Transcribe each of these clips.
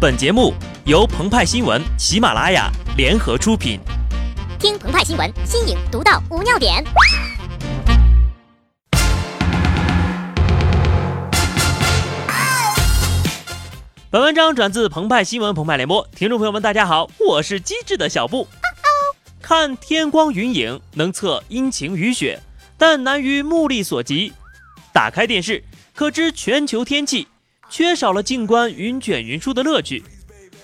本节目由澎湃新闻、喜马拉雅联合出品。听澎湃新闻，新颖独到，无尿点。本文章转自澎湃新闻、澎湃联播，听众朋友们，大家好，我是机智的小布。看天光云影，能测阴晴雨雪，但难于目力所及。打开电视，可知全球天气。缺少了静观云卷云舒的乐趣，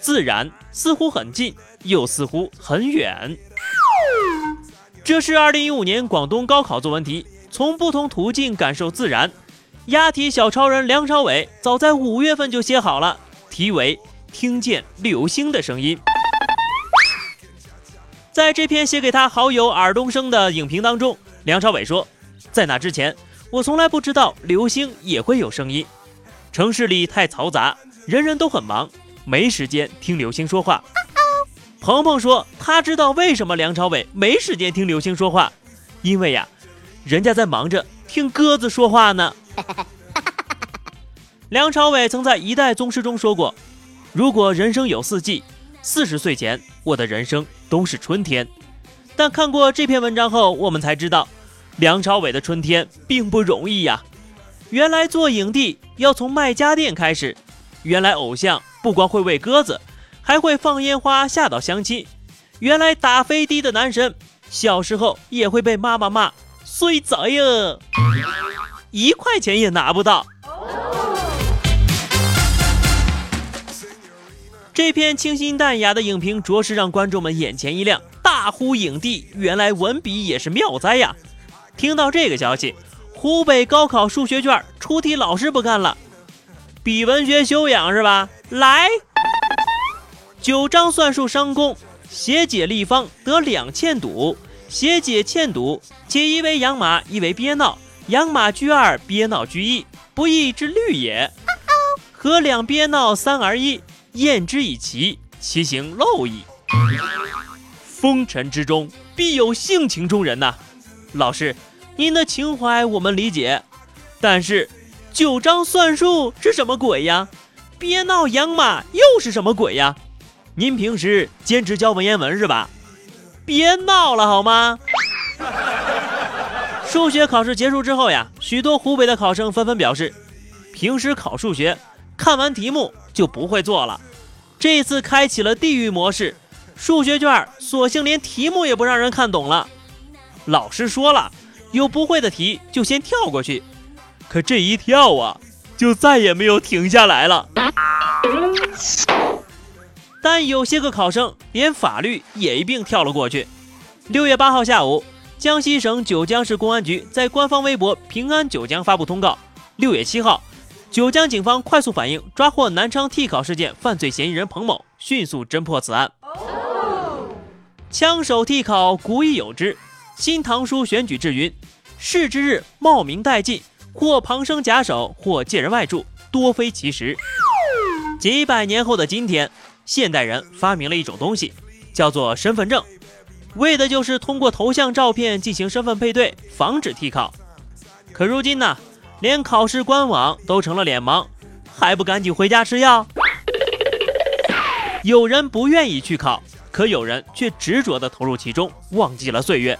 自然似乎很近，又似乎很远。这是二零一五年广东高考作文题，从不同途径感受自然。押题小超人梁朝伟早在五月份就写好了，题为《听见流星的声音》。在这篇写给他好友尔冬升的影评当中，梁朝伟说：“在那之前，我从来不知道流星也会有声音。”城市里太嘈杂，人人都很忙，没时间听流星说话。鹏鹏说他知道为什么梁朝伟没时间听流星说话，因为呀，人家在忙着听鸽子说话呢。梁朝伟曾在《一代宗师》中说过：“如果人生有四季，四十岁前我的人生都是春天。”但看过这篇文章后，我们才知道，梁朝伟的春天并不容易呀。原来做影帝要从卖家电开始，原来偶像不光会喂鸽子，还会放烟花吓到相亲。原来打飞的的男神小时候也会被妈妈骂碎仔呀，一块钱也拿不到。这篇清新淡雅的影评着实让观众们眼前一亮，大呼影帝原来文笔也是妙哉呀！听到这个消息。湖北高考数学卷出题老师不干了，比文学修养是吧？来，九章算术商公，斜解立方得两欠赌，斜解欠赌，解一为养马，一为鳖闹，养马居二，鳖闹居一，不义之律也。和两鳖闹三而一，验之以奇，其行陋矣。风尘之中，必有性情中人呐，老师。您的情怀我们理解，但是九章算术是什么鬼呀？别闹养马又是什么鬼呀？您平时兼职教文言文是吧？别闹了好吗？数学考试结束之后呀，许多湖北的考生纷纷表示，平时考数学看完题目就不会做了，这次开启了地狱模式，数学卷索性连题目也不让人看懂了。老师说了。有不会的题就先跳过去，可这一跳啊，就再也没有停下来了。但有些个考生连法律也一并跳了过去。六月八号下午，江西省九江市公安局在官方微博“平安九江”发布通告：六月七号，九江警方快速反应，抓获南昌替考事件犯罪嫌疑人彭某，迅速侦破此案。枪手替考，古已有之。新唐书选举志云：是之日，冒名代进，或旁生假手，或借人外助，多非其实。几百年后的今天，现代人发明了一种东西，叫做身份证，为的就是通过头像照片进行身份配对，防止替考。可如今呢，连考试官网都成了脸盲，还不赶紧回家吃药？有人不愿意去考，可有人却执着地投入其中，忘记了岁月。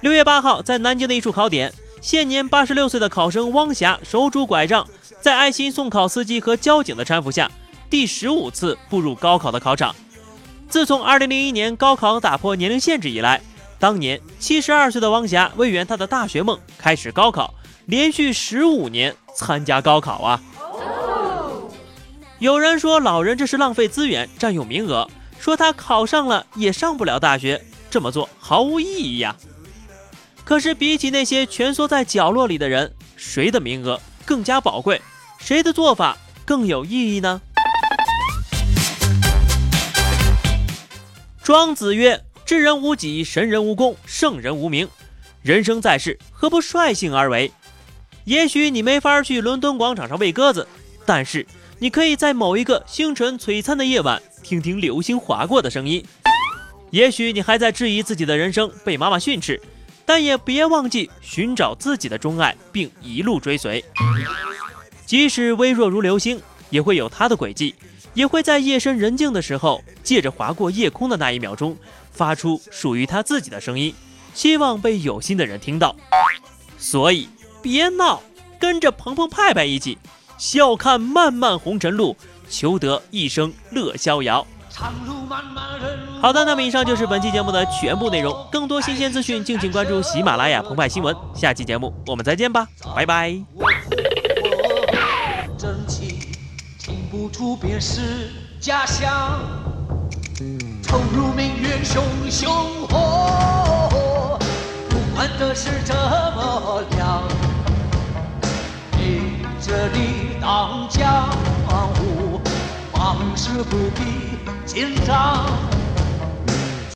六月八号，在南京的一处考点，现年八十六岁的考生汪霞手拄拐杖，在爱心送考司机和交警的搀扶下，第十五次步入高考的考场。自从二零零一年高考打破年龄限制以来，当年七十二岁的汪霞为圆他的大学梦，开始高考，连续十五年参加高考啊！有人说老人这是浪费资源，占用名额，说他考上了也上不了大学，这么做毫无意义呀。可是，比起那些蜷缩在角落里的人，谁的名额更加宝贵？谁的做法更有意义呢？庄子曰：“智人无己，神人无功，圣人无名。人生在世，何不率性而为？也许你没法去伦敦广场上喂鸽子，但是你可以在某一个星辰璀璨的夜晚，听听流星划过的声音。也许你还在质疑自己的人生，被妈妈训斥。”但也别忘记寻找自己的钟爱，并一路追随。即使微弱如流星，也会有它的轨迹；也会在夜深人静的时候，借着划过夜空的那一秒钟，发出属于他自己的声音，希望被有心的人听到。所以别闹，跟着鹏鹏派派一起笑看漫漫红尘路，求得一生乐逍遥。好的，那么以上就是本期节目的全部内容。更多新鲜资讯，敬请关注喜马拉雅澎湃新闻。下期节目我们再见吧，拜拜。真情听不出便是假象，投入命运熊熊火，不管的是这么不必。紧张。